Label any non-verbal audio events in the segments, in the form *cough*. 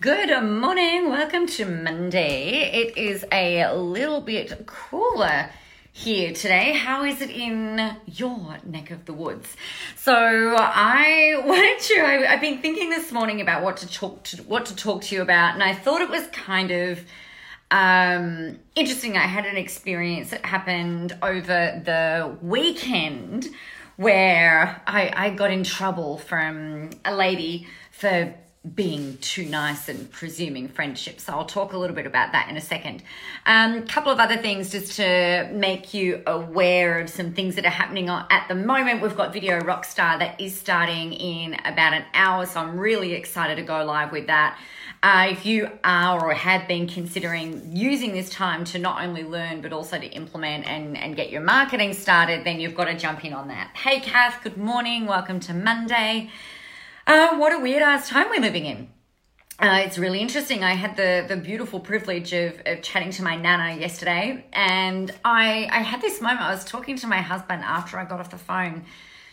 Good morning. Welcome to Monday. It is a little bit cooler here today. How is it in your neck of the woods? So I *laughs* wanted to. I, have been thinking this morning about what to talk to what to talk to you about, and I thought it was kind of um, interesting. I had an experience that happened over the weekend where I, I got in trouble from a lady for being too nice and presuming friendship. So I'll talk a little bit about that in a second. A um, couple of other things just to make you aware of some things that are happening at the moment. We've got Video Rockstar that is starting in about an hour, so I'm really excited to go live with that. Uh, if you are or have been considering using this time to not only learn but also to implement and, and get your marketing started, then you've got to jump in on that. Hey, Kath, good morning. Welcome to Monday. Uh, what a weird ass time we're living in. Uh, it's really interesting. I had the the beautiful privilege of, of chatting to my nana yesterday, and I I had this moment. I was talking to my husband after I got off the phone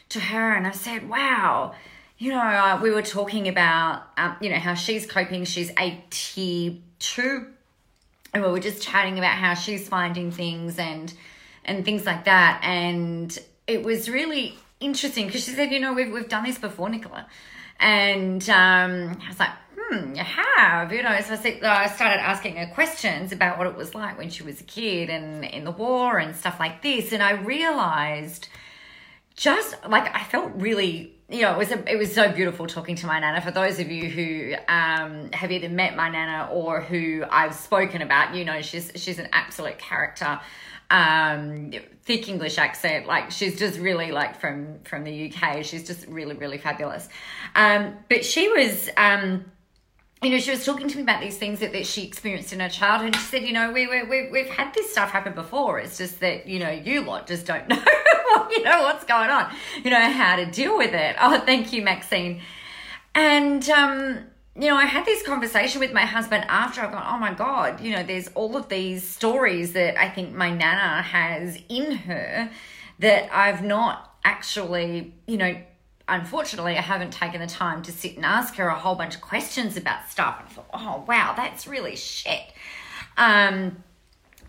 to her, and I said, "Wow." You know, uh, we were talking about, um, you know, how she's coping. She's 82 and we were just chatting about how she's finding things and and things like that and it was really interesting because she said you know we've, we've done this before nicola and um, I was like, hmm, you have, you know. So I started asking her questions about what it was like when she was a kid and in the war and stuff like this. And I realized just like I felt really you know, it was a, it was so beautiful talking to my nana. For those of you who um, have either met my nana or who I've spoken about, you know, she's she's an absolute character um, thick English accent. Like she's just really like from from the UK. She's just really really fabulous. Um, but she was. Um, you know, she was talking to me about these things that, that she experienced in her childhood. She said, you know, we, we, we, we've had this stuff happen before. It's just that, you know, you lot just don't *laughs* know, you know, what's going on, you know, how to deal with it. Oh, thank you, Maxine. And, um, you know, I had this conversation with my husband after I've gone, oh my God, you know, there's all of these stories that I think my nana has in her that I've not actually, you know, unfortunately, I haven't taken the time to sit and ask her a whole bunch of questions about stuff. I thought, oh wow, that's really shit. Um,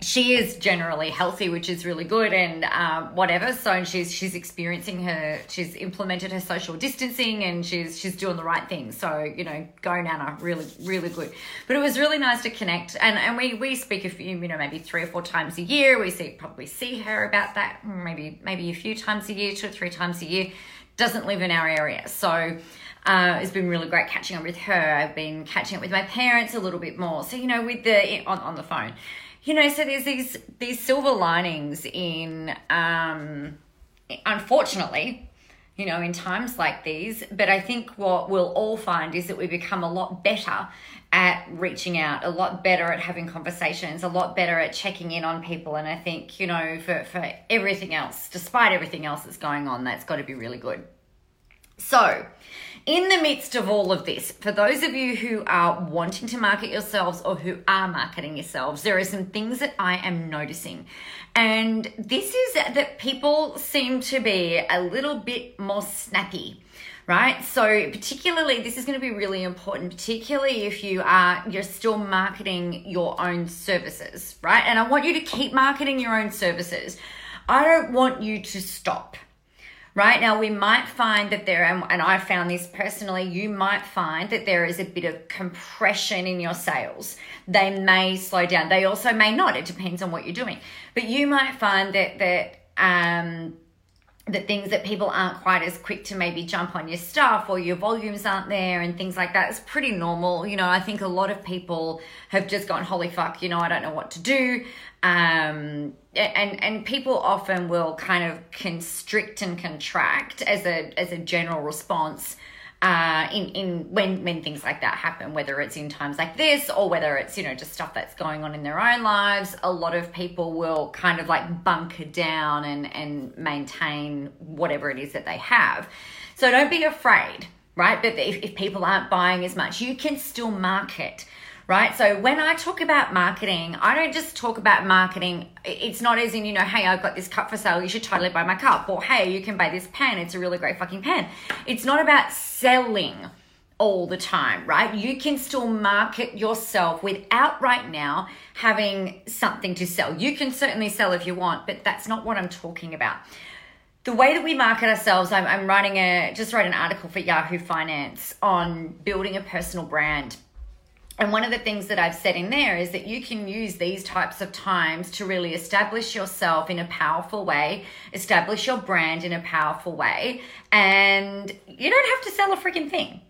she is generally healthy, which is really good, and um, whatever. So she's she's experiencing her. She's implemented her social distancing, and she's she's doing the right thing. So you know, go Nana, really really good. But it was really nice to connect, and and we we speak a few, you know, maybe three or four times a year. We see probably see her about that, maybe maybe a few times a year, two or three times a year. Doesn't live in our area, so. Uh, it's been really great catching up with her. I've been catching up with my parents a little bit more. So you know, with the on on the phone you know, so there's these these silver linings in um unfortunately, you know, in times like these, but I think what we'll all find is that we become a lot better at reaching out, a lot better at having conversations, a lot better at checking in on people. And I think, you know, for, for everything else, despite everything else that's going on, that's got to be really good. So, in the midst of all of this, for those of you who are wanting to market yourselves or who are marketing yourselves, there are some things that I am noticing. And this is that people seem to be a little bit more snappy right? So particularly this is going to be really important particularly if you are you're still marketing your own services right? And i want you to keep marketing your own services. I don't want you to stop right? Now, we might find that there, and I found this personally, you might find that there is a bit of compression in your sales. They may slow down. They also may not. It depends on what you're doing. But you might find that, that, um, that things that people aren't quite as quick to maybe jump on your stuff or your volumes aren't there and things like that. It's pretty normal. You know, I think a lot of people have just gone, holy fuck, you know, I don't know what to do. Um, and and people often will kind of constrict and contract as a as a general response uh, in in when when things like that happen, whether it's in times like this or whether it's you know just stuff that's going on in their own lives. A lot of people will kind of like bunker down and and maintain whatever it is that they have. So don't be afraid, right? But if, if people aren't buying as much, you can still market right? So when I talk about marketing, I don't just talk about marketing. It's not as in, you know, hey, I've got this cup for sale. You should totally buy my cup. Or hey, you can buy this pen. It's a really great fucking pen. It's not about selling all the time, right? You can still market yourself without right now having something to sell. You can certainly sell if you want, but that's not what I'm talking about. The way that we market ourselves, I'm, I'm writing a, just wrote an article for Yahoo Finance on building a personal brand. And one of the things that I've said in there is that you can use these types of times to really establish yourself in a powerful way, establish your brand in a powerful way, and you don't have to sell a freaking thing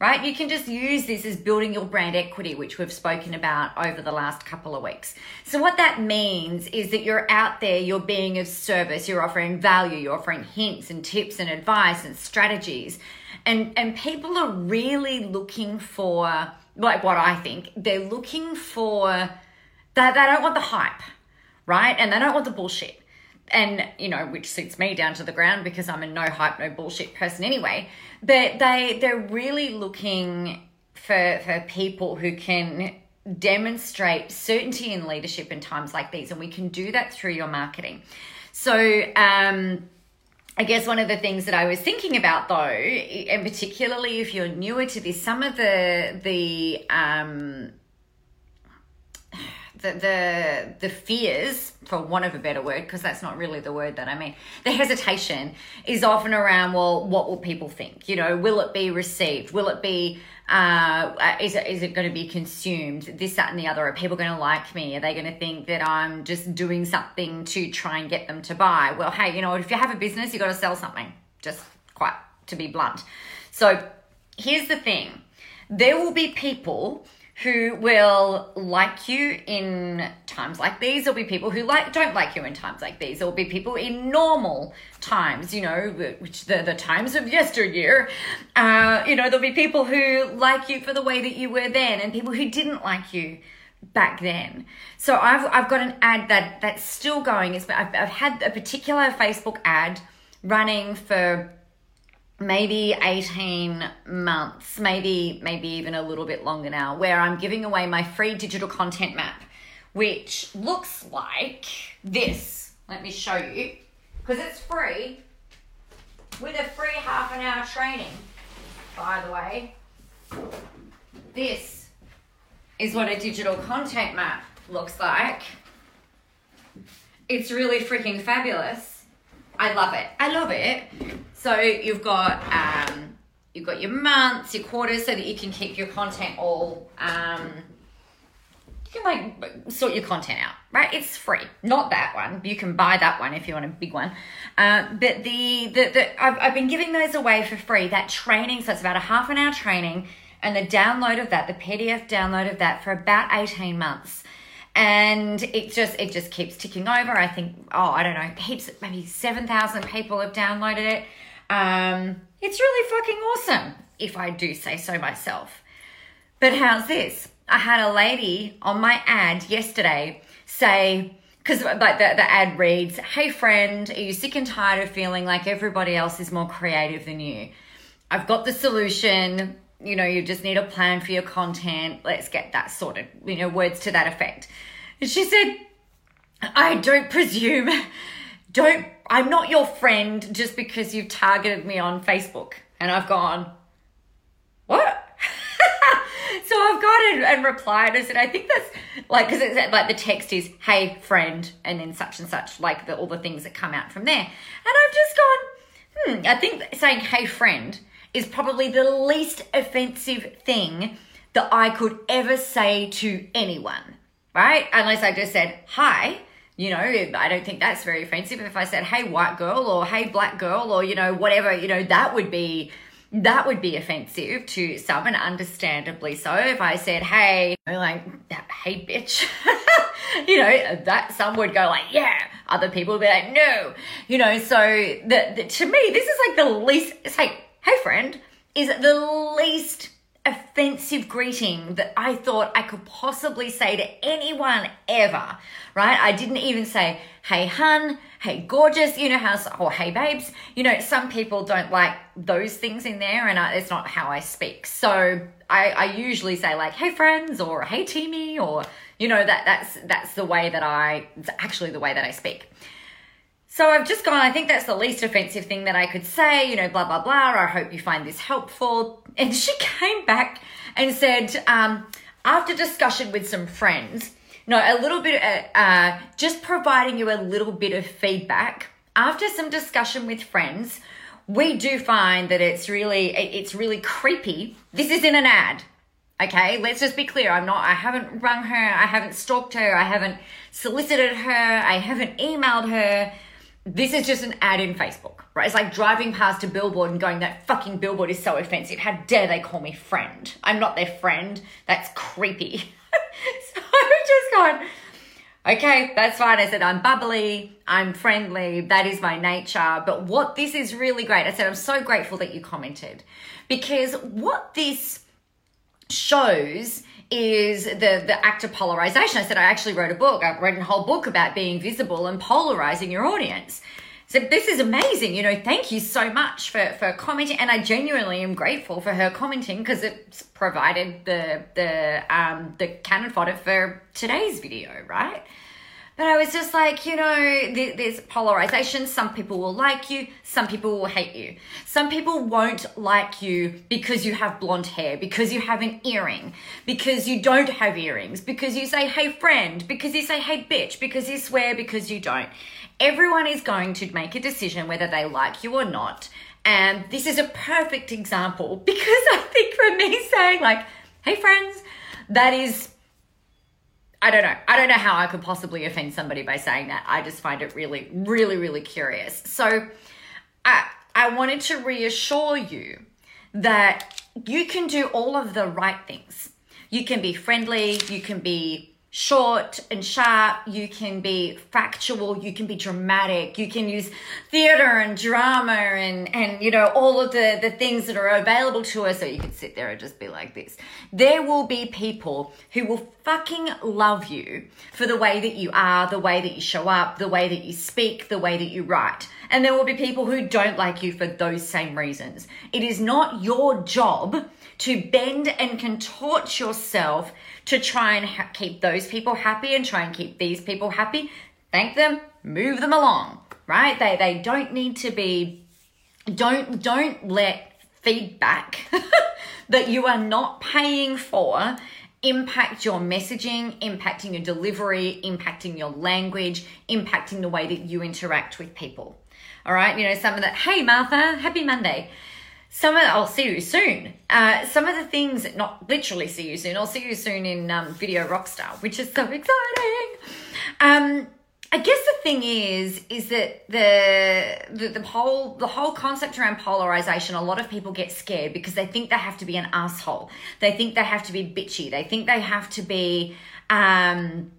right? You can just use this as building your brand equity, which we've spoken about over the last couple of weeks. So, what that means is that you're out there, you're being of service, you're offering value, you're offering hints and tips and advice and strategies. And, and people are really looking for, like what I think, they're looking for, they, they don't want the hype, right? And they don't want the bullshit. And you know which suits me down to the ground because i'm a no hype no bullshit person anyway. But they they're really looking for for people who can demonstrate certainty in leadership in times like these. And we can do that through your marketing. So um I guess one of the things that I was thinking about though, and particularly if you're newer to this, some of the the um, the the the fears for want of a better word because that's not really the word that i mean the hesitation is often around well what will people think? You know will it be received? Will it be uh, is it, is it going to be consumed? This that and the other. Are people going to like me? Are they going to think that i'm just doing something to try and get them to buy? Well hey you know if you have a business you got to sell something just quite to be blunt. So here's the thing. There will be people who will like you in times like these. There'll be people who like don't like you in times like these. There'll be people in normal times, you know, which the the times of yesteryear. Uh, you know, there'll be people who like you for the way that you were then, and people who didn't like you back then. So I've I've got an ad that that's still going. It's I've, I've had a particular Facebook ad running for maybe 18 months maybe maybe even a little bit longer now where i'm giving away my free digital content map which looks like this. Let me show you. Because it's free with a free half an hour training by the way. This is what a digital content map looks like. It's really freaking fabulous i love it i love it so you've got um, you've got your months, your quarters, so that you can keep your content all. Um, you can like sort your content out, right? It's free. Not that one. You can buy that one if you want a big one. Uh, but the the, the I've, I've been giving those away for free. That training, so it's about a half an hour training, and the download of that, the PDF download of that, for about eighteen months and it just it just keeps ticking over. I think oh I don't know heaps maybe seven thousand people have downloaded it. Um, it's really fucking awesome, if I do say so myself. But how's this? I had a lady on my ad yesterday say, because like the, the ad reads, Hey friend, are you sick and tired of feeling like everybody else is more creative than you? I've got the solution. You know, you just need a plan for your content. Let's get that sorted. You know, words to that effect. And she said, I don't presume, don't I'm not your friend just because you've targeted me on Facebook. And I've gone, what? *laughs* so I've gone and, replied. I said, I think that's like, because it's like the text is, hey, friend, and then such and such, like the, all the things that come out from there. And I've just gone, hmm, I think saying, hey, friend, is probably the least offensive thing that I could ever say to anyone, right? Unless I just said, hi you know, I don't think that's very offensive. If I said, hey, white girl, or hey, black girl, or, you know, whatever, you know, that would be. That would be offensive to some, and understandably so. If I said, "Hey," like, "Hey, bitch," *laughs* you know, that some would go like, "Yeah." Other people would be like, "No," you know. So, the, the to me, this is like the least. It's like, "Hey, friend," is the least offensive greeting that I thought I could possibly say to anyone ever, right? I didn't even say, hey, hun, hey, gorgeous, you know how, or hey, babes. You know, some people don't like those things in there, and I, it's not how I speak. So I, I usually say, like, hey, friends, or hey, Timmy, or, you know, that that's that's the way that I, it's actually the way that I speak. So I've just gone, I think that's the least offensive thing that I could say, you know, blah, blah, blah. I hope you find this helpful. And she *laughs* came back and said, um, after discussion with some friends, no, a little bit, uh, uh, just providing you a little bit of feedback. After some discussion with friends, we do find that it's really, it's really creepy. This is in an ad. Okay, let's just be clear. I'm not, I haven't rung her, I haven't stalked her, I haven't solicited her, I haven't emailed her. This is just an ad in Facebook, right? It's like driving past a billboard and going, that fucking billboard is so offensive. How dare they call me friend? I'm not their friend. That's creepy. *laughs* so I've just gone, okay, that's fine. I said, I'm bubbly, I'm friendly, that is my nature. But what this is really great, I said, I'm so grateful that you commented because what this shows is the the act of polarization. I said I actually wrote a book. I wrote a whole book about being visible and polarizing your audience. So this is amazing. You know, thank you so much for for commenting, and I genuinely am grateful for her commenting because it's provided the the um the cannon fodder for today's video, right? But I was just like, you know, there's polarization. Some people will like you, some people will hate you. Some people won't like you because you have blonde hair, because you have an earring, because you don't have earrings, because you say, hey, friend, because you say, hey, bitch, because you swear, because you don't. Everyone is going to make a decision whether they like you or not. And this is a perfect example *laughs* because I think for me saying, like, hey, friends, that is I don't know. I don't know how I could possibly offend somebody by saying that. I just find it really, really, really curious. So I, I wanted to reassure you that you can do all of the right things. You can be friendly, you can be short and sharp, you can be factual, you can be dramatic, you can use theater and drama and and you know all of the the things that are available to us so you can sit there and just be like this. There will be people who will fucking love you for the way that you are, the way that you show up, the way that you speak, the way that you write. And there will be people who don't like you for those same reasons. It is not your job to bend and contort yourself to try and ha- keep those people happy and try and keep these people happy. Thank them, move them along, right? They they don't need to be don't don't let feedback *laughs* that you are not paying for impact your messaging, impacting your delivery, impacting your language, impacting the way that you interact with people. All right, you know, some of that, hey Martha, happy Monday some of I'll see you soon. Uh, some of the things, not literally see you soon. I'll see you soon in um, Video Rockstar, which is so exciting. Um, I guess the thing is, is that the, the the whole the whole concept around polarization. A lot of people get scared because they think they have to be an asshole. They think they have to be bitchy. They think they have to be. Um,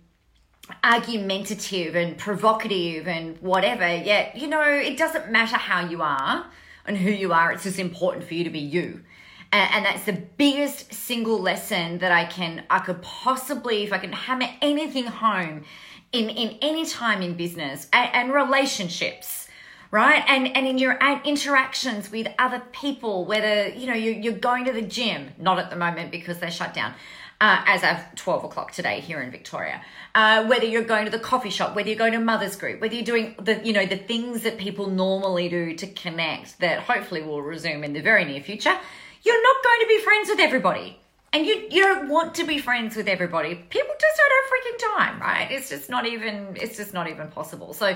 argumentative and provocative and whatever yet you know it doesn't matter how you are and who you are. It's just important for you to be you. And, that's the biggest single lesson that I can, I could possibly, if I can hammer anything home in, in any time in business and, and relationships, right? And, and in your interactions with other people, whether, you know, you're, you're going to the gym, not at the moment because they're shut down, uh, as of 12 o'clock today here in Victoria. Uh, whether you're going to the coffee shop, whether you're going to mother's group, whether you're doing the, you know, the things that people normally do to connect that hopefully will resume in the very near future, you're not going to be friends with everybody. And you, you don't want to be friends with everybody. People just don't have freaking time, right? It's just not even, it's just not even possible. So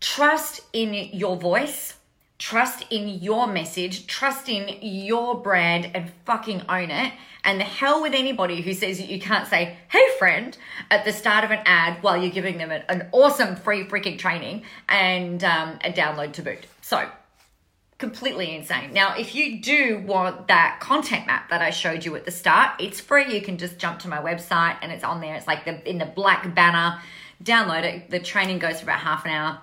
trust in your voice, trust in your message, trust in your brand and fucking own it and the hell with anybody who says that you can't say, hey friend, at the start of an ad while you're giving them an, awesome free freaking training and um, a download to boot. So, completely insane. Now, if you do want that content map that I showed you at the start, it's free. You can just jump to my website and it's on there. It's like the in the black banner. Download it. The training goes for about half an hour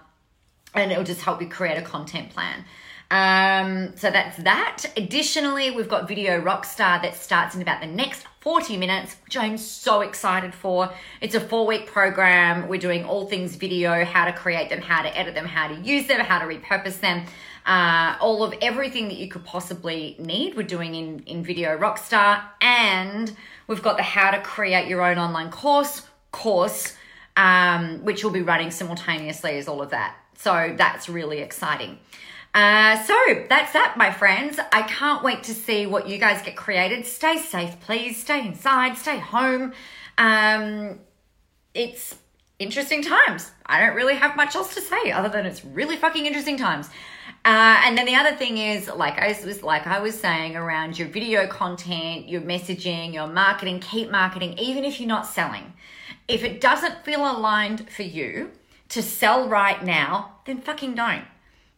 and it'll just help you create a content plan. Um, so that's that. Additionally, we've got Video Rockstar that starts in about the next 40 minutes, which I'm so excited for. It's a four week program. We're doing all things video, how to create them, how to edit them, how to use them, how to repurpose them. Uh, all of everything that you could possibly need, we're doing in, in Video Rockstar. And we've got the how to create your own online course course, um, which will be running simultaneously as all of that. So that's really exciting. Uh, so that's that, my friends. I can't wait to see what you guys get created. Stay safe, please. Stay inside, stay home. Um, it's interesting times. I don't really have much else to say other than it's really fucking interesting times. Uh, and then the other thing is, like I was like I was saying, around your video content, your messaging, your marketing, keep marketing, even if you're not selling. If it doesn't feel aligned for you to sell right now, then fucking don't.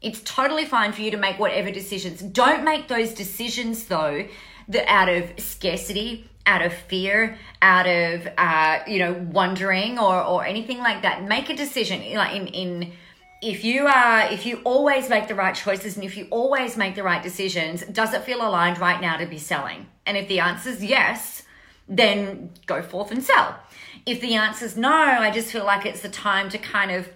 It's totally fine for you to make whatever decisions. Don't make those decisions though that out of scarcity, out of fear, out of uh, you know wondering or or anything like that. Make a decision. Like in in if you are if you always make the right choices and if you always make the right decisions, does it feel aligned right now to be selling? And if the answer is yes, then go forth and sell. If the answer is no, I just feel like it's the time to kind of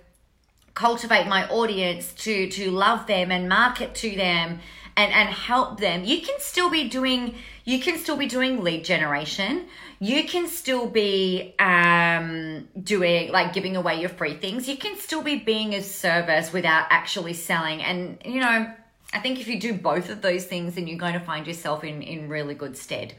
cultivate my audience to to love them and market to them and and help them. You can still be doing you can still be doing lead generation. You can still be um doing like giving away your free things. You can still be being a service without actually selling. And you know i think if you do both of those things then you're going to find yourself in in really good stead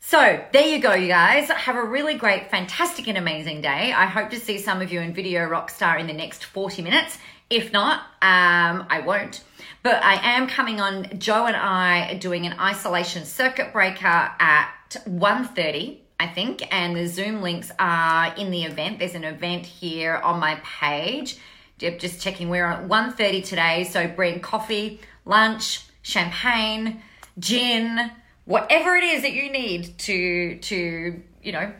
so there you go, you guys. Have a really great, fantastic, and amazing day. I hope to see some of you in Video Rockstar in the next 40 minutes. If not, um, I won't. But I am coming on. Joe and I doing an isolation circuit breaker at 1.30, I think, and the Zoom links are in the event. There's an event here on my page. Just checking, we're at 1.30 today. So bring coffee, lunch, champagne, gin, whatever it is that you need to to you know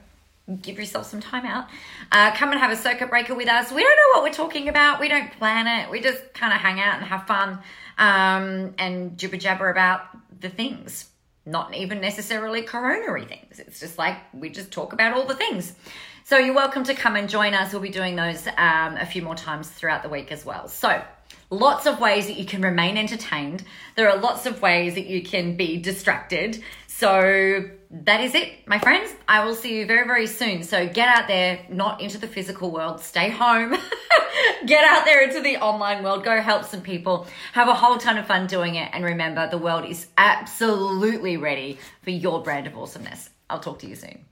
give yourself some time out. Uh, come and have a circuit breaker with us. We don't know what we're talking about. We don't plan it. We just kind of hang out and have fun um, and jibber jabber about the things. Not even necessarily coronary things. It's just like we just talk about all the things. So you're welcome to come and join us. We'll be doing those um, a few more times throughout the week as well. So lots of ways that you can remain entertained. There are lots of ways that you can be distracted. So that is it, my friends. I will see you very, very soon. So get out there, not into the physical world, stay home, *laughs* get out there into the online world, go help some people, have a whole ton of fun doing it. And remember, the world is absolutely ready for your brand of awesomeness. I'll talk to you soon.